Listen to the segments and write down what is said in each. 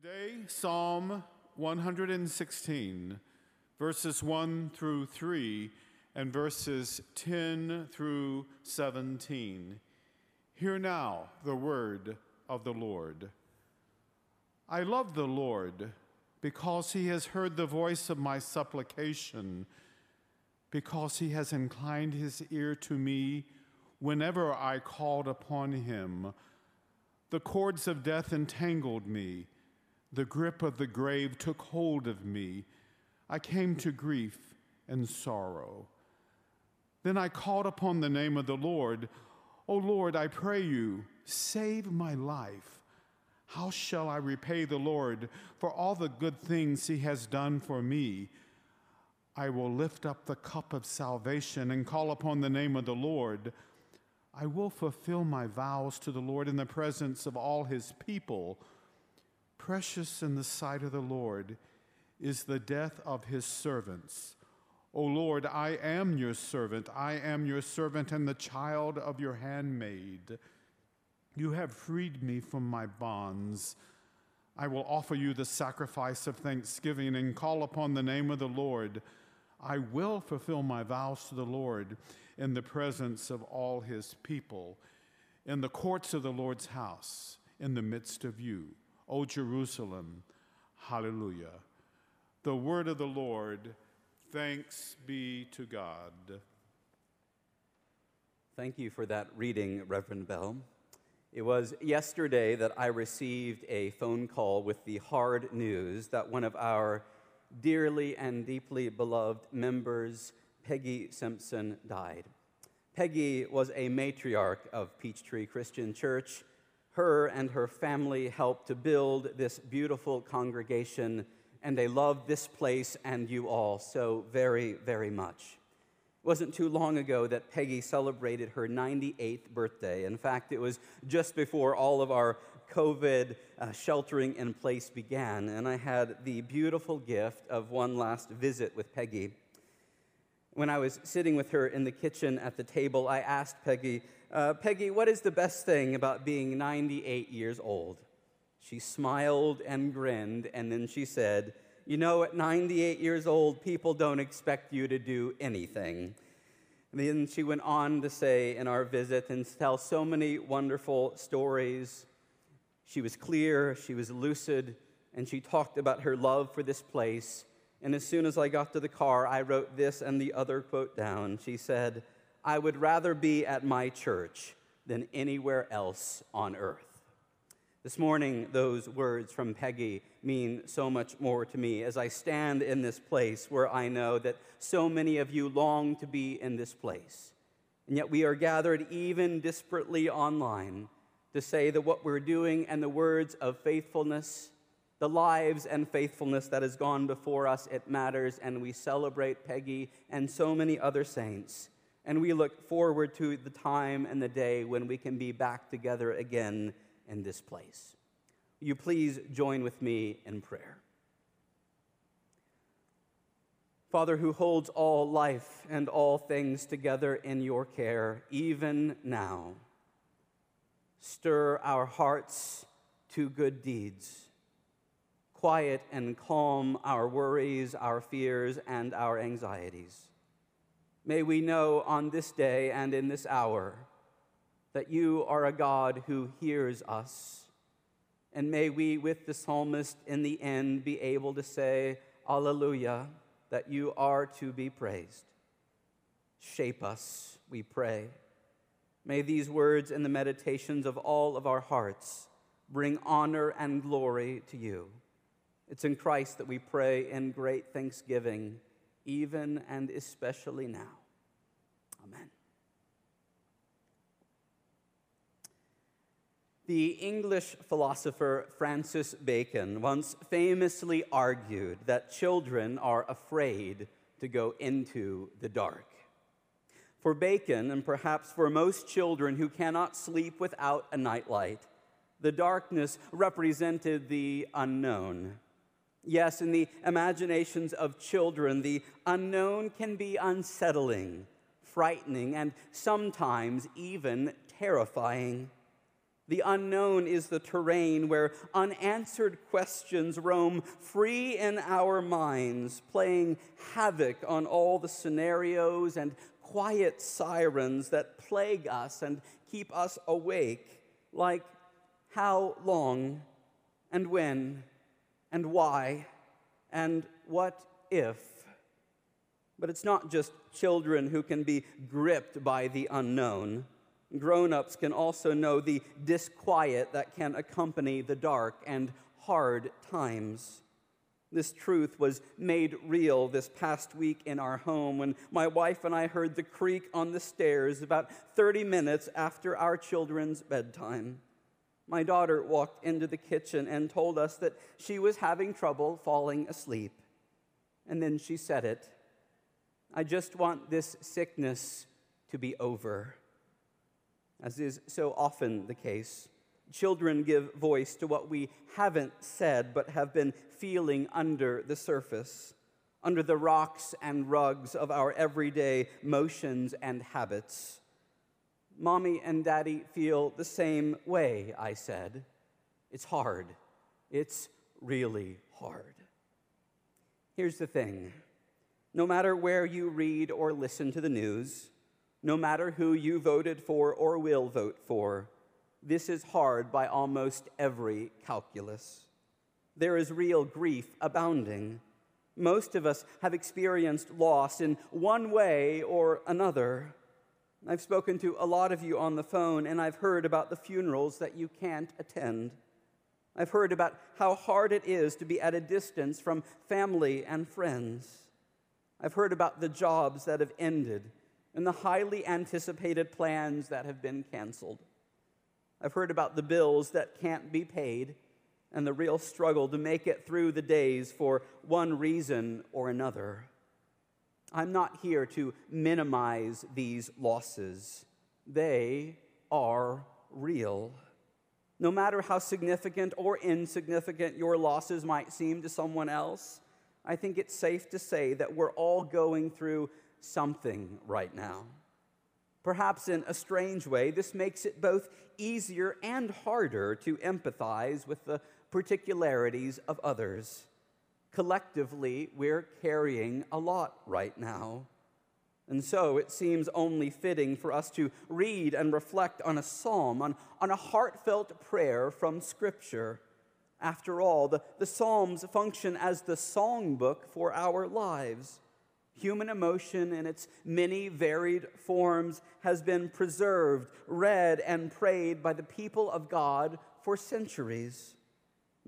Today, Psalm 116, verses 1 through 3, and verses 10 through 17. Hear now the word of the Lord. I love the Lord because he has heard the voice of my supplication, because he has inclined his ear to me whenever I called upon him. The cords of death entangled me, the grip of the grave took hold of me. I came to grief and sorrow. Then I called upon the name of the Lord. O Lord, I pray you, save my life. How shall I repay the Lord for all the good things he has done for me? I will lift up the cup of salvation and call upon the name of the Lord. I will fulfill my vows to the Lord in the presence of all his people. Precious in the sight of the Lord is the death of his servants. O Lord, I am your servant. I am your servant and the child of your handmaid. You have freed me from my bonds. I will offer you the sacrifice of thanksgiving and call upon the name of the Lord. I will fulfill my vows to the Lord in the presence of all his people, in the courts of the Lord's house, in the midst of you, O Jerusalem. Hallelujah. The word of the Lord. Thanks be to God. Thank you for that reading, Reverend Bell. It was yesterday that I received a phone call with the hard news that one of our dearly and deeply beloved members, Peggy Simpson, died. Peggy was a matriarch of Peachtree Christian Church. Her and her family helped to build this beautiful congregation, and they love this place and you all so very, very much. It wasn't too long ago that Peggy celebrated her 98th birthday. In fact, it was just before all of our COVID uh, sheltering in place began, and I had the beautiful gift of one last visit with Peggy. When I was sitting with her in the kitchen at the table, I asked Peggy, uh, Peggy, what is the best thing about being 98 years old? She smiled and grinned, and then she said, you know, at 98 years old, people don't expect you to do anything. And then she went on to say in our visit and tell so many wonderful stories. She was clear, she was lucid, and she talked about her love for this place. And as soon as I got to the car, I wrote this and the other quote down. She said, I would rather be at my church than anywhere else on earth. This morning, those words from Peggy mean so much more to me as I stand in this place where I know that so many of you long to be in this place. And yet we are gathered even disparately online to say that what we're doing and the words of faithfulness, the lives and faithfulness that has gone before us, it matters. And we celebrate Peggy and so many other saints. And we look forward to the time and the day when we can be back together again in this place. You please join with me in prayer? Father, who holds all life and all things together in your care, even now, stir our hearts to good deeds. Quiet and calm our worries, our fears, and our anxieties. May we know on this day and in this hour that you are a God who hears us. And may we, with the psalmist in the end, be able to say, Alleluia, that you are to be praised. Shape us, we pray. May these words and the meditations of all of our hearts bring honor and glory to you. It's in Christ that we pray in great thanksgiving, even and especially now. Amen. The English philosopher Francis Bacon once famously argued that children are afraid to go into the dark. For Bacon, and perhaps for most children who cannot sleep without a nightlight, the darkness represented the unknown. Yes, in the imaginations of children, the unknown can be unsettling, frightening, and sometimes even terrifying. The unknown is the terrain where unanswered questions roam free in our minds, playing havoc on all the scenarios and quiet sirens that plague us and keep us awake, like how long and when and why and what if. But it's not just children who can be gripped by the unknown. Grown ups can also know the disquiet that can accompany the dark and hard times. This truth was made real this past week in our home when my wife and I heard the creak on the stairs about 30 minutes after our children's bedtime. My daughter walked into the kitchen and told us that she was having trouble falling asleep. And then she said it I just want this sickness to be over as is so often the case. Children give voice to what we haven't said but have been feeling under the surface, under the rocks and rugs of our everyday motions and habits. Mommy and daddy feel the same way, I said. It's hard. It's really hard. Here's the thing no matter where you read or listen to the news, no matter who you voted for or will vote for. This is hard by almost every calculus. There is real grief abounding. Most of us have experienced loss in one way or another. I've spoken to a lot of you on the phone, and I've heard about the funerals that you can't attend. I've heard about how hard it is to be at a distance from family and friends. I've heard about the jobs that have ended and the highly anticipated plans that have been canceled. I've heard about the bills that can't be paid and the real struggle to make it through the days for one reason or another. I'm not here to minimize these losses, they are real. No matter how significant or insignificant your losses might seem to someone else, I think it's safe to say that we're all going through something right now. Perhaps in a strange way, this makes it both easier and harder to empathize with the particularities of others. Collectively, we're carrying a lot right now. And so it seems only fitting for us to read and reflect on a psalm, on, on a heartfelt prayer from Scripture. After all, the, the Psalms function as the songbook for our lives. Human emotion in its many varied forms has been preserved, read, and prayed by the people of God for centuries.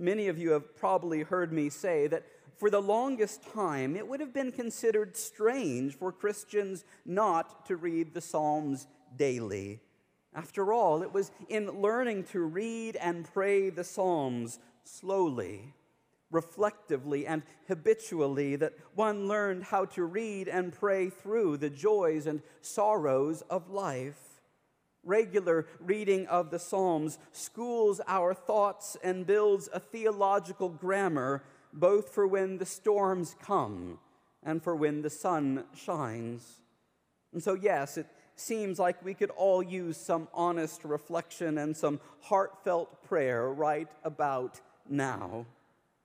Many of you have probably heard me say that for the longest time it would have been considered strange for Christians not to read the Psalms daily. After all, it was in learning to read and pray the Psalms slowly reflectively and habitually that one learned how to read and pray through the joys and sorrows of life. Regular reading of the Psalms schools our thoughts and builds a theological grammar both for when the storms come and for when the sun shines. And so, yes, it seems like we could all use some honest reflection and some heartfelt prayer right about now.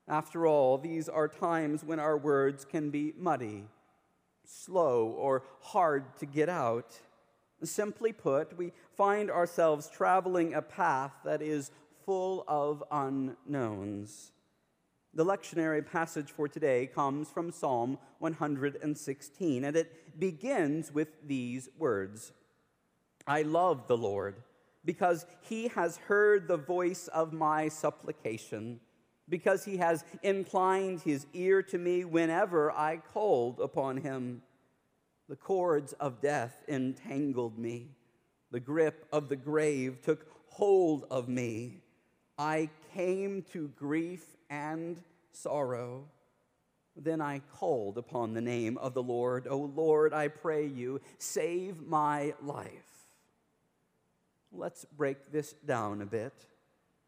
After all, these are times when our words can be muddy, slow, or hard to get out. Simply put, we find ourselves traveling a path that is full of unknowns. The lectionary passage for today comes from Psalm 116, and it begins with these words I love the Lord because he has heard the voice of my supplication because he has inclined his ear to me whenever I called upon him. The cords of death entangled me, the grip of the grave took hold of me. I came to grief and sorrow. Then I called upon the name of the Lord. O Lord, I pray you, save my life. Let's break this down a bit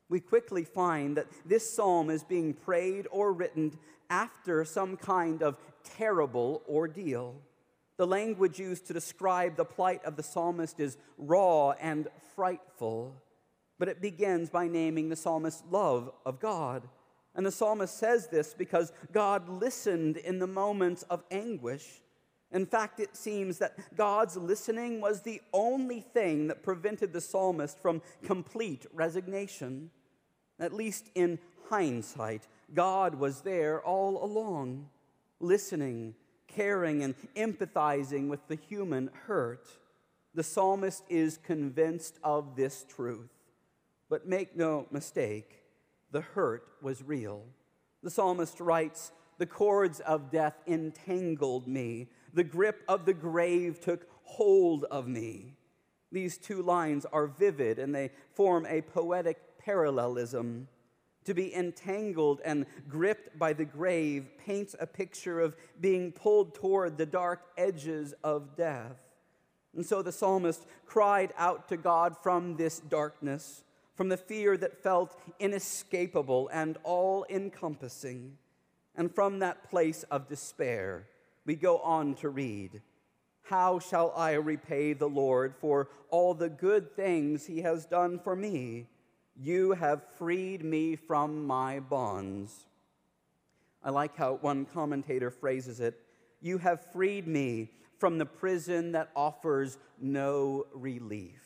we quickly find that this psalm is being prayed or written after some kind of terrible ordeal. The language used to describe the plight of the psalmist is raw and frightful. But it begins by naming the psalmist's love of God. And the psalmist says this because God listened in the moments of anguish. In fact, it seems that God's listening was the only thing that prevented the psalmist from complete resignation. At least in hindsight, God was there all along, listening, caring, and empathizing with the human hurt. The psalmist is convinced of this truth. But make no mistake, the hurt was real. The psalmist writes, The cords of death entangled me, the grip of the grave took hold of me. These two lines are vivid and they form a poetic parallelism. To be entangled and gripped by the grave paints a picture of being pulled toward the dark edges of death. And so the psalmist cried out to God from this darkness from the fear that felt inescapable and all encompassing. And from that place of despair, we go on to read How shall I repay the Lord for all the good things he has done for me? You have freed me from my bonds. I like how one commentator phrases it You have freed me from the prison that offers no relief.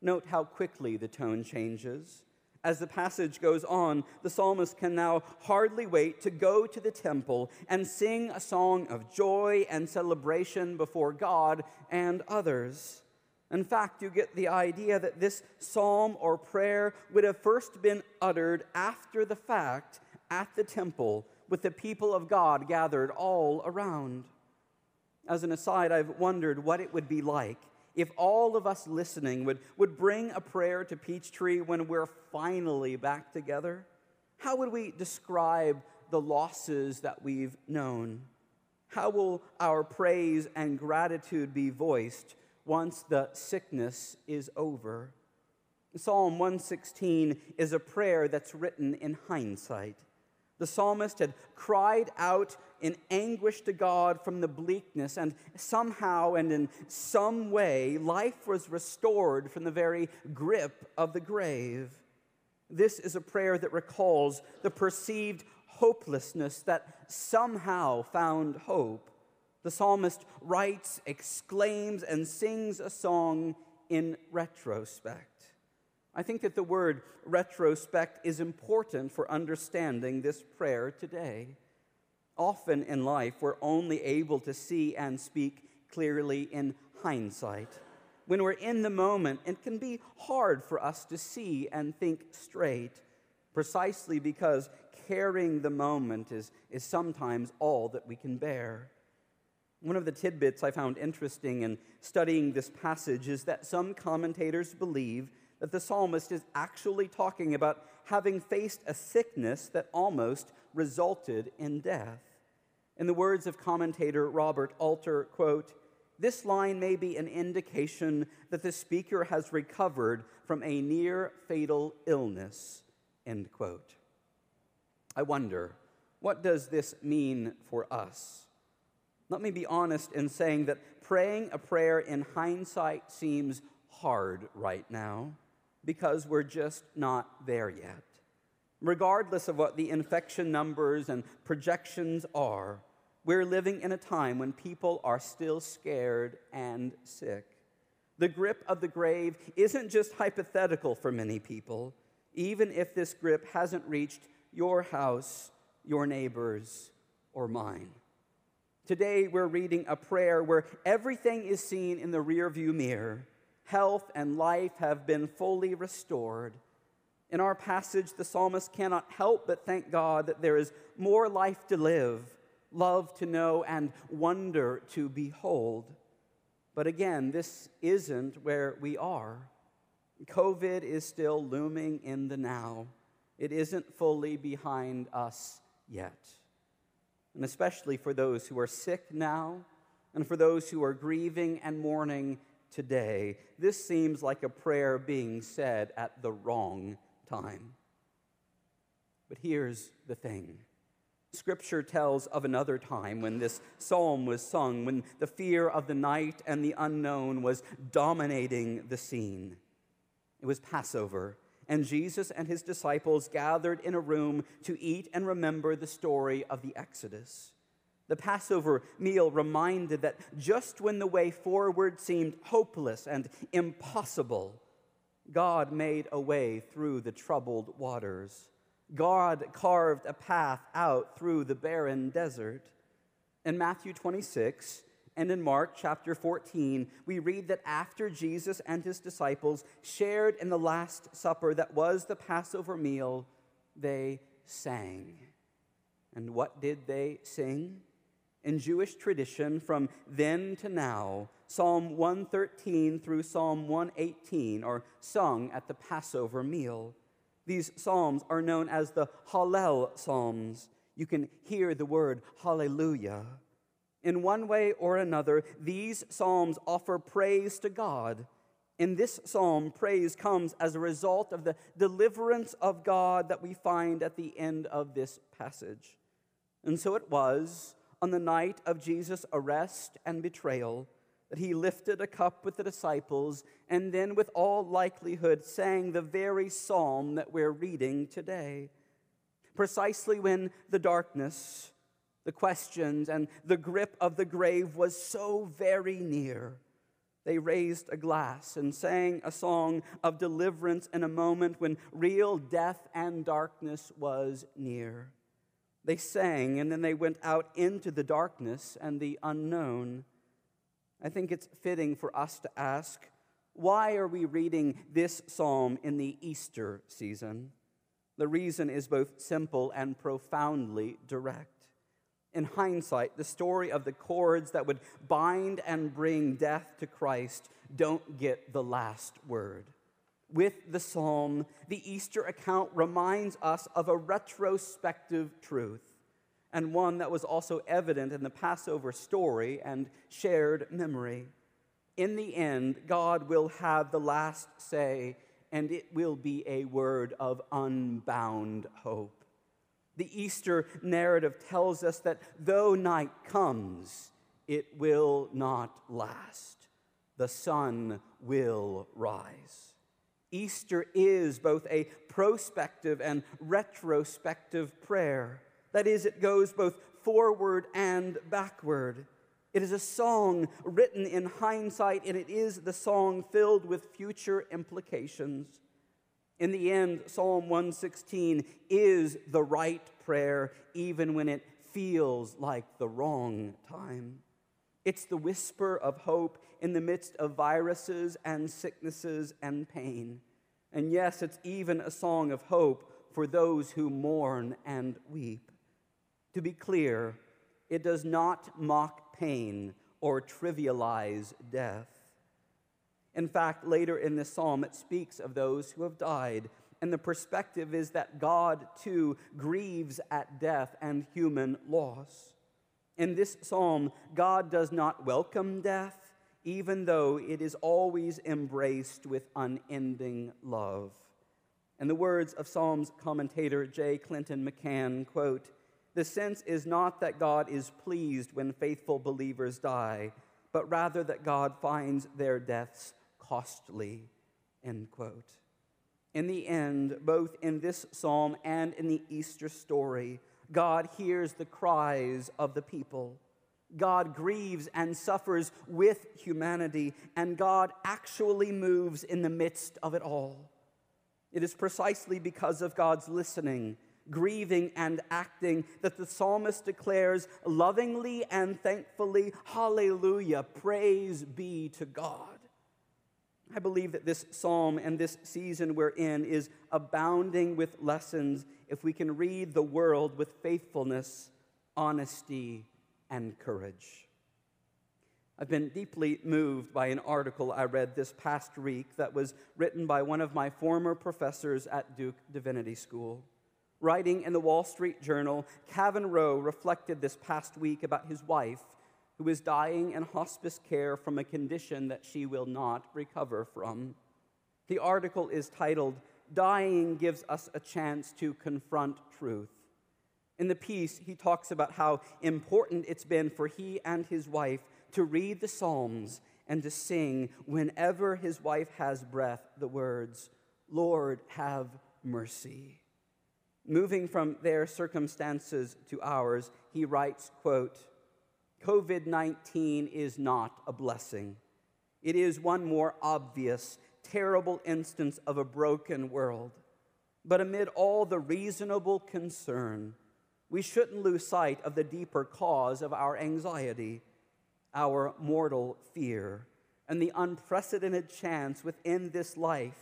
Note how quickly the tone changes. As the passage goes on, the psalmist can now hardly wait to go to the temple and sing a song of joy and celebration before God and others. In fact, you get the idea that this psalm or prayer would have first been uttered after the fact at the temple with the people of God gathered all around. As an aside, I've wondered what it would be like if all of us listening would, would bring a prayer to Peachtree when we're finally back together, how would we describe the losses that we've known? How will our praise and gratitude be voiced once the sickness is over? Psalm 116 is a prayer that's written in hindsight. The psalmist had cried out in anguish to God from the bleakness, and somehow and in some way, life was restored from the very grip of the grave. This is a prayer that recalls the perceived hopelessness that somehow found hope. The psalmist writes, exclaims, and sings a song in retrospect. I think that the word retrospect is important for understanding this prayer today. Often in life, we're only able to see and speak clearly in hindsight. When we're in the moment, it can be hard for us to see and think straight, precisely because carrying the moment is, is sometimes all that we can bear. One of the tidbits I found interesting in studying this passage is that some commentators believe that the psalmist is actually talking about having faced a sickness that almost resulted in death. In the words of commentator Robert Alter, quote, this line may be an indication that the speaker has recovered from a near fatal illness, end quote. I wonder, what does this mean for us? Let me be honest in saying that praying a prayer in hindsight seems hard right now because we're just not there yet. Regardless of what the infection numbers and projections are, we're living in a time when people are still scared and sick. The grip of the grave isn't just hypothetical for many people, even if this grip hasn't reached your house, your neighbors, or mine. Today, we're reading a prayer where everything is seen in the rearview mirror health, and life have been fully restored. In our passage, the psalmist cannot help but thank God that there is more life to live, love to know, and wonder to behold. But again, this isn't where we are. COVID is still looming in the now. It isn't fully behind us yet. And especially for those who are sick now, and for those who are grieving and mourning today, this seems like a prayer being said at the wrong time. But here's the thing Scripture tells of another time when this psalm was sung, when the fear of the night and the unknown was dominating the scene. It was Passover, and Jesus and his disciples gathered in a room to eat and remember the story of the Exodus. The Passover meal reminded that just when the way forward seemed hopeless and impossible, God made a way through the troubled waters. God carved a path out through the barren desert. In Matthew 26 and in Mark chapter 14, we read that after Jesus and his disciples shared in the Last Supper that was the Passover meal, they sang. And what did they sing? in Jewish tradition from then to now, Psalm 113 through Psalm 118 are sung at the Passover meal. These psalms are known as the Hallel Psalms. You can hear the word hallelujah. In one way or another, these psalms offer praise to God. In this psalm, praise comes as a result of the deliverance of God that we find at the end of this passage. And so it was on the night of Jesus' arrest and betrayal that he lifted a cup with the disciples and then, with all likelihood, sang the very psalm that we're reading today. Precisely when the darkness, the questions, and the grip of the grave was so very near, they raised a glass and sang a song of deliverance in a moment when real death and darkness was near. They sang and then they went out into the darkness and the unknown. I think it's fitting for us to ask why are we reading this psalm in the Easter season? The reason is both simple and profoundly direct. In hindsight, the story of the cords that would bind and bring death to Christ don't get the last word with the psalm, the Easter account reminds us of a retrospective truth, and one that was also evident in the Passover story and shared memory. In the end, God will have the last say, and it will be a word of unbound hope. The Easter narrative tells us that though night comes, it will not last. The sun will rise. Easter is both a prospective and retrospective prayer. That is, it goes both forward and backward. It is a song written in hindsight, and it is the song filled with future implications. In the end, Psalm 116 is the right prayer, even when it feels like the wrong time. It's the whisper of hope in the midst of viruses and sicknesses and pain. And yes, it's even a song of hope for those who mourn and weep. To be clear, it does not mock pain or trivialize death. In fact, later in this psalm, it speaks of those who have died, and the perspective is that God too grieves at death and human loss. In this psalm, God does not welcome death, even though it is always embraced with unending love. In the words of Psalms commentator J. Clinton McCann, quote, the sense is not that God is pleased when faithful believers die, but rather that God finds their deaths costly, end quote. In the end, both in this psalm and in the Easter story, God hears the cries of the people. God grieves and suffers with humanity, and God actually moves in the midst of it all. It is precisely because of God's listening, grieving, and acting that the psalmist declares lovingly and thankfully, Hallelujah, praise be to God. I believe that this psalm and this season we're in is abounding with lessons if we can read the world with faithfulness, honesty, and courage. I've been deeply moved by an article I read this past week that was written by one of my former professors at Duke Divinity School. Writing in the Wall Street Journal, Kavin Rowe reflected this past week about his wife who is dying in hospice care from a condition that she will not recover from. The article is titled, Dying Gives Us a Chance to Confront Truth. In the piece, he talks about how important it's been for he and his wife to read the Psalms and to sing whenever his wife has breath the words, Lord, have mercy. Moving from their circumstances to ours, he writes, quote, COVID 19 is not a blessing. It is one more obvious, terrible instance of a broken world. But amid all the reasonable concern, we shouldn't lose sight of the deeper cause of our anxiety our mortal fear, and the unprecedented chance within this life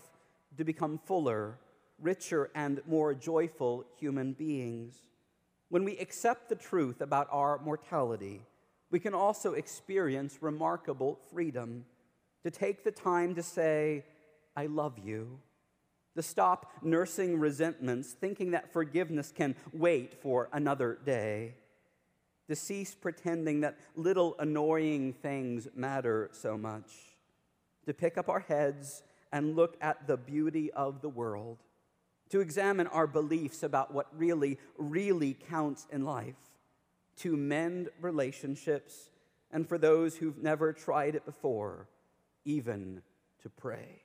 to become fuller, richer, and more joyful human beings. When we accept the truth about our mortality, we can also experience remarkable freedom to take the time to say, I love you, to stop nursing resentments, thinking that forgiveness can wait for another day. To cease pretending that little annoying things matter so much, to pick up our heads and look at the beauty of the world, to examine our beliefs about what really, really counts in life, to mend relationships, and for those who've never tried it before, even to pray.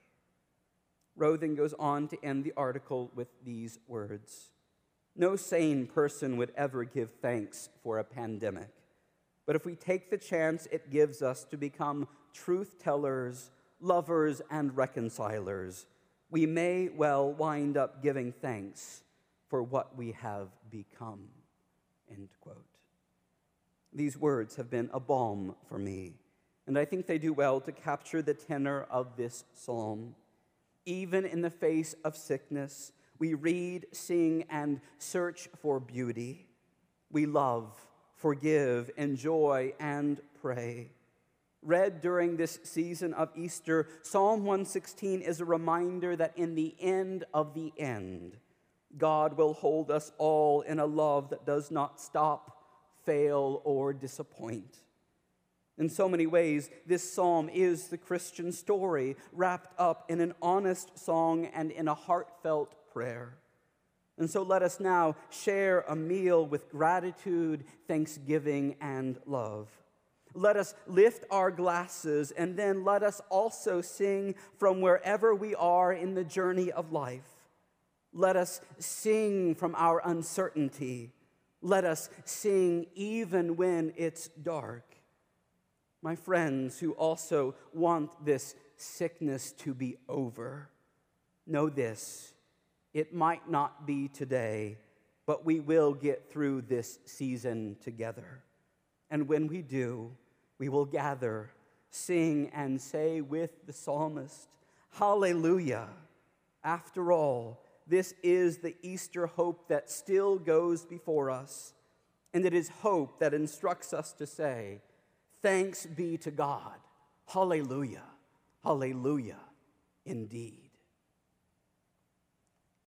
Rowe goes on to end the article with these words. No sane person would ever give thanks for a pandemic. But if we take the chance it gives us to become truth tellers, lovers, and reconcilers, we may well wind up giving thanks for what we have become. End quote. These words have been a balm for me, and I think they do well to capture the tenor of this psalm. Even in the face of sickness, we read, sing, and search for beauty. We love, forgive, enjoy, and pray. Read during this season of Easter, Psalm 116 is a reminder that in the end of the end, God will hold us all in a love that does not stop, fail, or disappoint. In so many ways, this psalm is the Christian story wrapped up in an honest song and in a heartfelt prayer. And so let us now share a meal with gratitude, thanksgiving, and love. Let us lift our glasses and then let us also sing from wherever we are in the journey of life. Let us sing from our uncertainty. Let us sing even when it's dark. My friends who also want this sickness to be over, know this it might not be today, but we will get through this season together. And when we do, we will gather, sing, and say with the psalmist, Hallelujah! After all, this is the Easter hope that still goes before us. And it is hope that instructs us to say, Thanks be to God. Hallelujah. Hallelujah indeed.